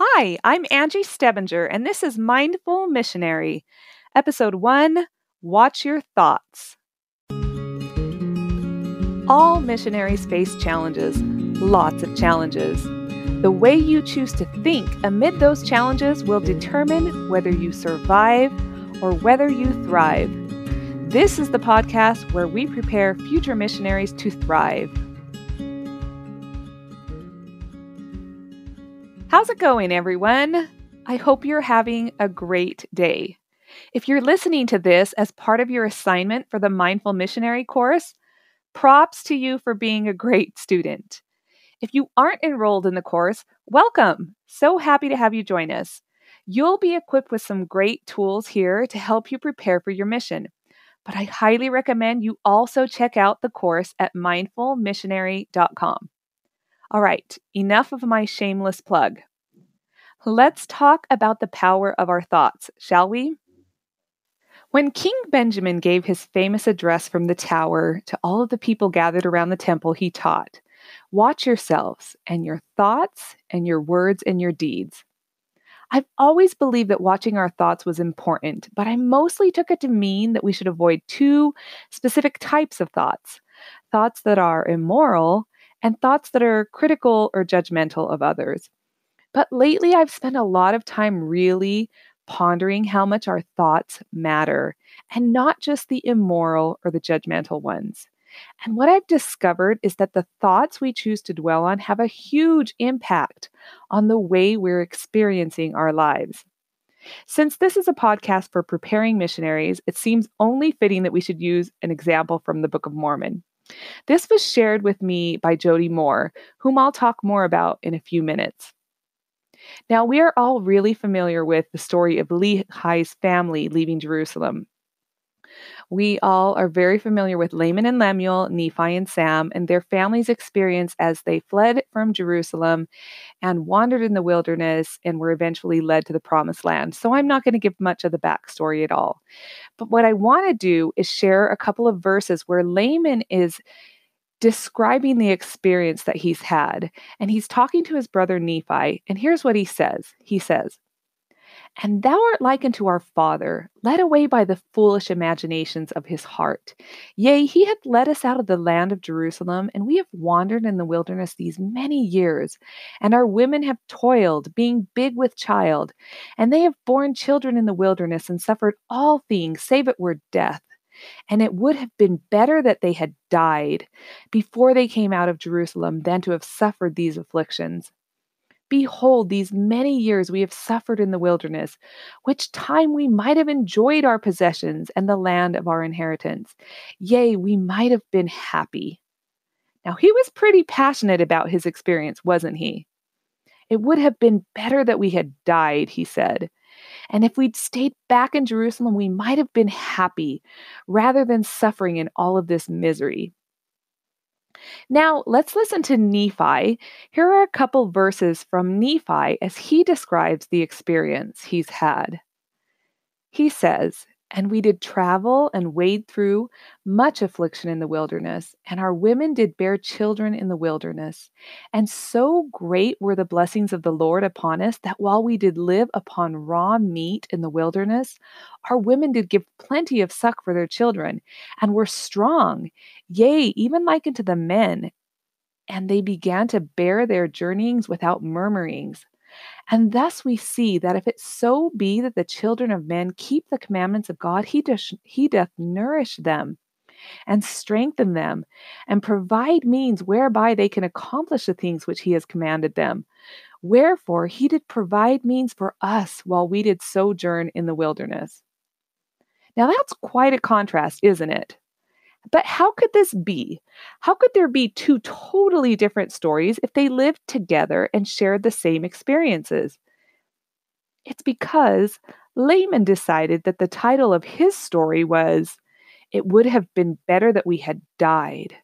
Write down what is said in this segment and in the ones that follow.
Hi, I'm Angie Stebinger, and this is Mindful Missionary, Episode 1 Watch Your Thoughts. All missionaries face challenges, lots of challenges. The way you choose to think amid those challenges will determine whether you survive or whether you thrive. This is the podcast where we prepare future missionaries to thrive. How's it going, everyone? I hope you're having a great day. If you're listening to this as part of your assignment for the Mindful Missionary course, props to you for being a great student. If you aren't enrolled in the course, welcome. So happy to have you join us. You'll be equipped with some great tools here to help you prepare for your mission. But I highly recommend you also check out the course at mindfulmissionary.com. All right, enough of my shameless plug. Let's talk about the power of our thoughts, shall we? When King Benjamin gave his famous address from the tower to all of the people gathered around the temple, he taught Watch yourselves and your thoughts and your words and your deeds. I've always believed that watching our thoughts was important, but I mostly took it to mean that we should avoid two specific types of thoughts thoughts that are immoral and thoughts that are critical or judgmental of others. But lately, I've spent a lot of time really pondering how much our thoughts matter, and not just the immoral or the judgmental ones. And what I've discovered is that the thoughts we choose to dwell on have a huge impact on the way we're experiencing our lives. Since this is a podcast for preparing missionaries, it seems only fitting that we should use an example from the Book of Mormon. This was shared with me by Jody Moore, whom I'll talk more about in a few minutes. Now, we are all really familiar with the story of Lehi's family leaving Jerusalem. We all are very familiar with Laman and Lemuel, Nephi and Sam, and their families' experience as they fled from Jerusalem and wandered in the wilderness and were eventually led to the promised land. So I'm not going to give much of the backstory at all. But what I want to do is share a couple of verses where Laman is describing the experience that he's had. And he's talking to his brother Nephi. And here's what he says He says, and thou art like unto our father, led away by the foolish imaginations of his heart. Yea, he hath led us out of the land of Jerusalem, and we have wandered in the wilderness these many years. And our women have toiled, being big with child, and they have borne children in the wilderness, and suffered all things, save it were death. And it would have been better that they had died before they came out of Jerusalem than to have suffered these afflictions. Behold, these many years we have suffered in the wilderness, which time we might have enjoyed our possessions and the land of our inheritance. Yea, we might have been happy. Now, he was pretty passionate about his experience, wasn't he? It would have been better that we had died, he said. And if we'd stayed back in Jerusalem, we might have been happy rather than suffering in all of this misery. Now, let's listen to Nephi. Here are a couple verses from Nephi as he describes the experience he's had. He says, and we did travel and wade through much affliction in the wilderness, and our women did bear children in the wilderness. And so great were the blessings of the Lord upon us that while we did live upon raw meat in the wilderness, our women did give plenty of suck for their children, and were strong, yea, even like unto the men. And they began to bear their journeyings without murmurings. And thus we see that if it so be that the children of men keep the commandments of God, he, doth, he doth nourish them and strengthen them and provide means whereby they can accomplish the things which he has commanded them. Wherefore he did provide means for us while we did sojourn in the wilderness. Now that's quite a contrast, isn't it? But how could this be? How could there be two totally different stories if they lived together and shared the same experiences? It's because Laman decided that the title of his story was, It Would Have Been Better That We Had Died.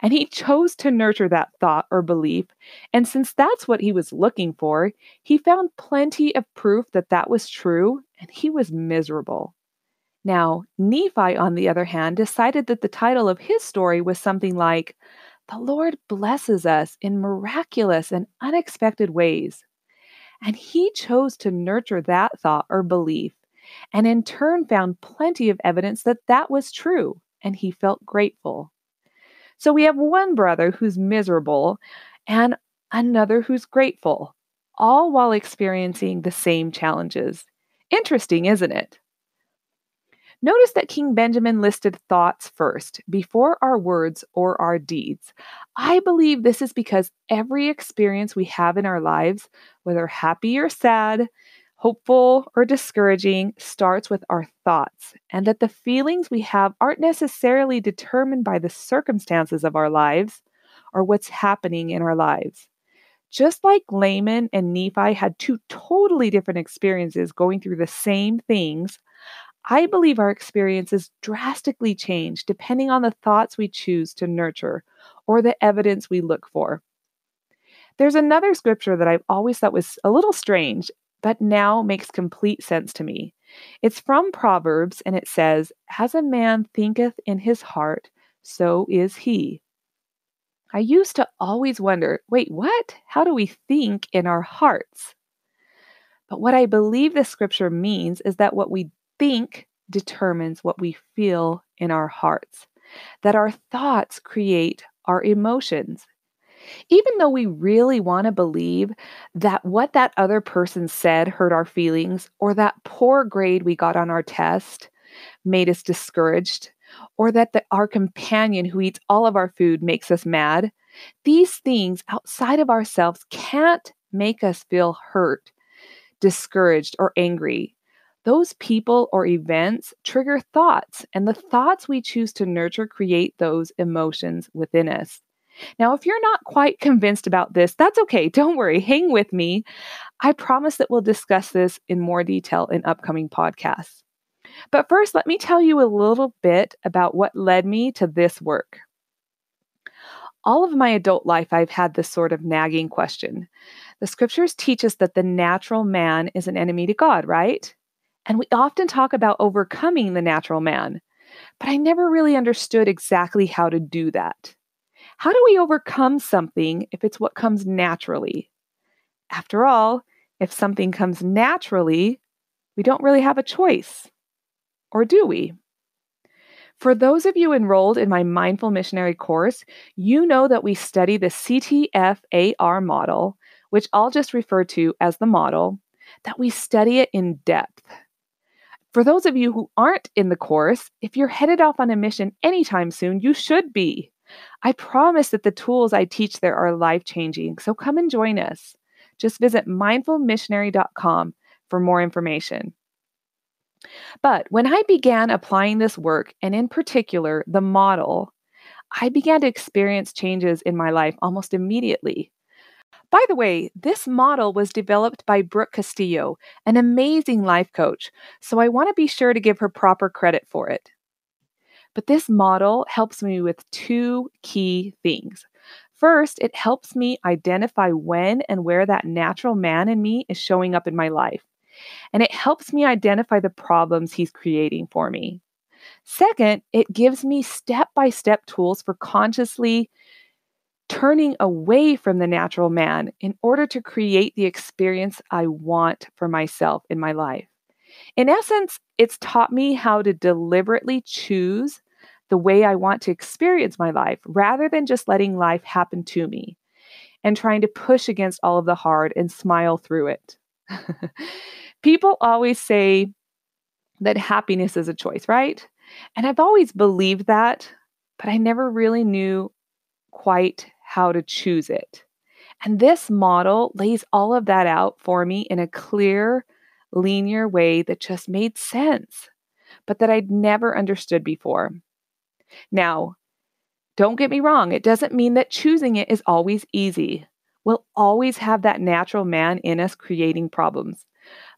And he chose to nurture that thought or belief. And since that's what he was looking for, he found plenty of proof that that was true, and he was miserable. Now, Nephi, on the other hand, decided that the title of his story was something like, The Lord blesses us in miraculous and unexpected ways. And he chose to nurture that thought or belief, and in turn found plenty of evidence that that was true, and he felt grateful. So we have one brother who's miserable and another who's grateful, all while experiencing the same challenges. Interesting, isn't it? Notice that King Benjamin listed thoughts first, before our words or our deeds. I believe this is because every experience we have in our lives, whether happy or sad, hopeful or discouraging, starts with our thoughts, and that the feelings we have aren't necessarily determined by the circumstances of our lives or what's happening in our lives. Just like Laman and Nephi had two totally different experiences going through the same things, I believe our experiences drastically change depending on the thoughts we choose to nurture or the evidence we look for. There's another scripture that I've always thought was a little strange, but now makes complete sense to me. It's from Proverbs, and it says, As a man thinketh in his heart, so is he. I used to always wonder wait, what? How do we think in our hearts? But what I believe this scripture means is that what we think determines what we feel in our hearts, that our thoughts create our emotions. Even though we really want to believe that what that other person said hurt our feelings, or that poor grade we got on our test made us discouraged, or that the, our companion who eats all of our food makes us mad, these things outside of ourselves can't make us feel hurt, discouraged, or angry those people or events trigger thoughts, and the thoughts we choose to nurture create those emotions within us. Now, if you're not quite convinced about this, that's okay. Don't worry. Hang with me. I promise that we'll discuss this in more detail in upcoming podcasts. But first, let me tell you a little bit about what led me to this work. All of my adult life, I've had this sort of nagging question. The scriptures teach us that the natural man is an enemy to God, right? And we often talk about overcoming the natural man, but I never really understood exactly how to do that. How do we overcome something if it's what comes naturally? After all, if something comes naturally, we don't really have a choice. Or do we? For those of you enrolled in my Mindful Missionary course, you know that we study the CTFAR model, which I'll just refer to as the model, that we study it in depth. For those of you who aren't in the course, if you're headed off on a mission anytime soon, you should be. I promise that the tools I teach there are life changing, so come and join us. Just visit mindfulmissionary.com for more information. But when I began applying this work, and in particular the model, I began to experience changes in my life almost immediately. By the way, this model was developed by Brooke Castillo, an amazing life coach, so I want to be sure to give her proper credit for it. But this model helps me with two key things. First, it helps me identify when and where that natural man in me is showing up in my life. And it helps me identify the problems he's creating for me. Second, it gives me step by step tools for consciously turning away from the natural man in order to create the experience I want for myself in my life. In essence, it's taught me how to deliberately choose the way I want to experience my life rather than just letting life happen to me and trying to push against all of the hard and smile through it. People always say that happiness is a choice, right? And I've always believed that, but I never really knew quite how to choose it. And this model lays all of that out for me in a clear, linear way that just made sense, but that I'd never understood before. Now, don't get me wrong, it doesn't mean that choosing it is always easy. We'll always have that natural man in us creating problems.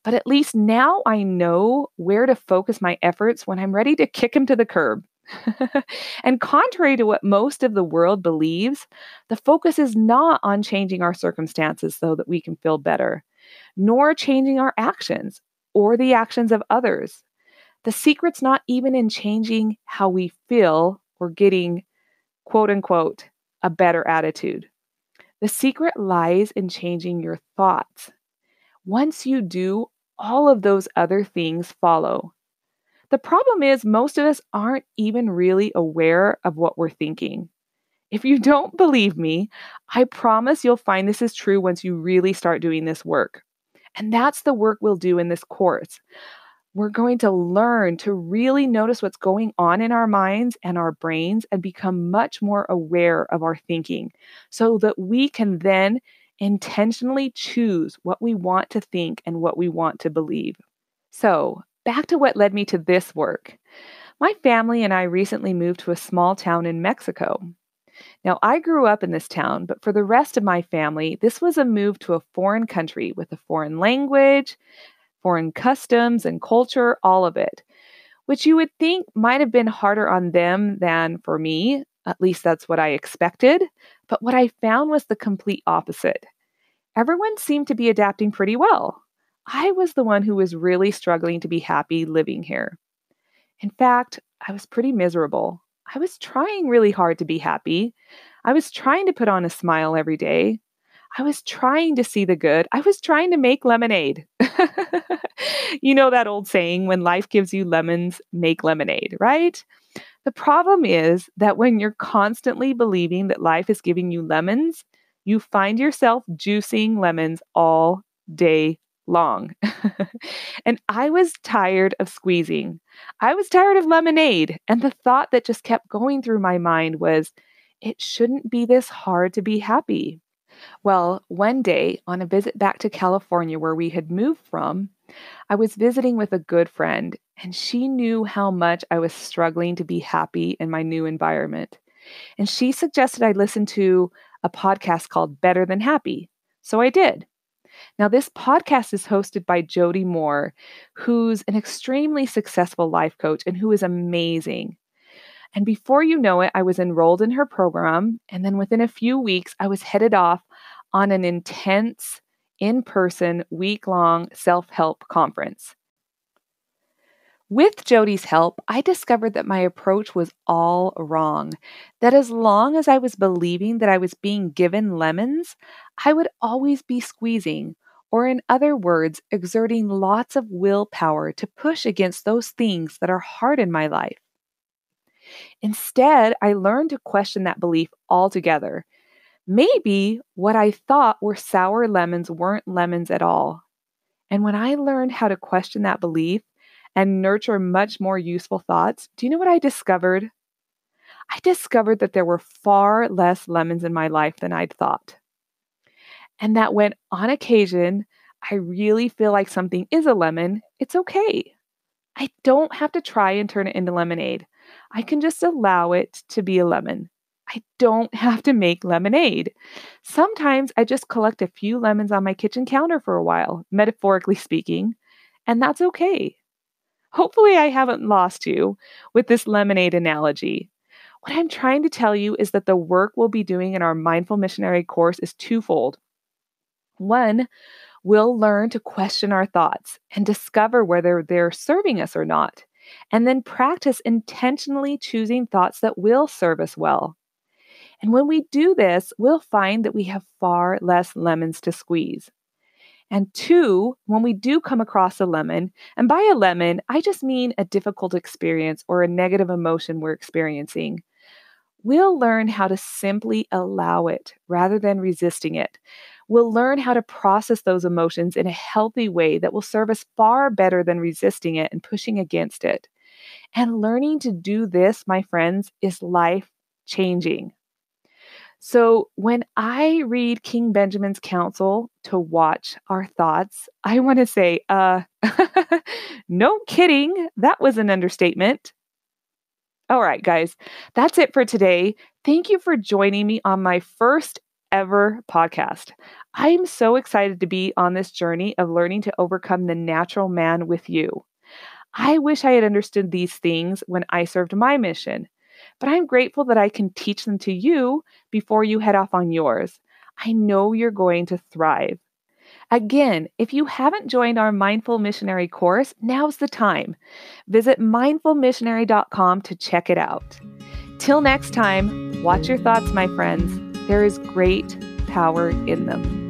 But at least now I know where to focus my efforts when I'm ready to kick him to the curb. and contrary to what most of the world believes, the focus is not on changing our circumstances so that we can feel better, nor changing our actions or the actions of others. The secret's not even in changing how we feel or getting, quote unquote, a better attitude. The secret lies in changing your thoughts. Once you do, all of those other things follow. The problem is, most of us aren't even really aware of what we're thinking. If you don't believe me, I promise you'll find this is true once you really start doing this work. And that's the work we'll do in this course. We're going to learn to really notice what's going on in our minds and our brains and become much more aware of our thinking so that we can then intentionally choose what we want to think and what we want to believe. So, back to what led me to this work. My family and I recently moved to a small town in Mexico. Now, I grew up in this town, but for the rest of my family, this was a move to a foreign country with a foreign language, foreign customs and culture, all of it, which you would think might have been harder on them than for me. At least that's what I expected. But what I found was the complete opposite. Everyone seemed to be adapting pretty well. I was the one who was really struggling to be happy living here. In fact, I was pretty miserable. I was trying really hard to be happy. I was trying to put on a smile every day. I was trying to see the good. I was trying to make lemonade. you know that old saying, when life gives you lemons, make lemonade, right? The problem is that when you're constantly believing that life is giving you lemons, you find yourself juicing lemons all day long. and I was tired of squeezing. I was tired of lemonade. And the thought that just kept going through my mind was, it shouldn't be this hard to be happy. Well, one day on a visit back to California, where we had moved from, I was visiting with a good friend, and she knew how much I was struggling to be happy in my new environment. And she suggested I listen to a podcast called Better Than Happy. So I did. Now, this podcast is hosted by Jody Moore, who's an extremely successful life coach and who is amazing. And before you know it, I was enrolled in her program. And then within a few weeks, I was headed off on an intense, in person, week long self help conference. With Jody's help, I discovered that my approach was all wrong. That as long as I was believing that I was being given lemons, I would always be squeezing, or in other words, exerting lots of willpower to push against those things that are hard in my life. Instead, I learned to question that belief altogether. Maybe what I thought were sour lemons weren't lemons at all. And when I learned how to question that belief and nurture much more useful thoughts, do you know what I discovered? I discovered that there were far less lemons in my life than I'd thought. And that when on occasion I really feel like something is a lemon, it's okay. I don't have to try and turn it into lemonade. I can just allow it to be a lemon. I don't have to make lemonade. Sometimes I just collect a few lemons on my kitchen counter for a while, metaphorically speaking, and that's okay. Hopefully, I haven't lost you with this lemonade analogy. What I'm trying to tell you is that the work we'll be doing in our Mindful Missionary course is twofold. One, we'll learn to question our thoughts and discover whether they're serving us or not, and then practice intentionally choosing thoughts that will serve us well. And when we do this, we'll find that we have far less lemons to squeeze. And two, when we do come across a lemon, and by a lemon, I just mean a difficult experience or a negative emotion we're experiencing, we'll learn how to simply allow it rather than resisting it. We'll learn how to process those emotions in a healthy way that will serve us far better than resisting it and pushing against it. And learning to do this, my friends, is life changing. So, when I read King Benjamin's counsel to watch our thoughts, I want to say, uh, no kidding, that was an understatement. All right, guys, that's it for today. Thank you for joining me on my first ever podcast. I'm so excited to be on this journey of learning to overcome the natural man with you. I wish I had understood these things when I served my mission, but I'm grateful that I can teach them to you before you head off on yours. I know you're going to thrive. Again, if you haven't joined our Mindful Missionary course, now's the time. Visit mindfulmissionary.com to check it out. Till next time, watch your thoughts, my friends. There is great power in them.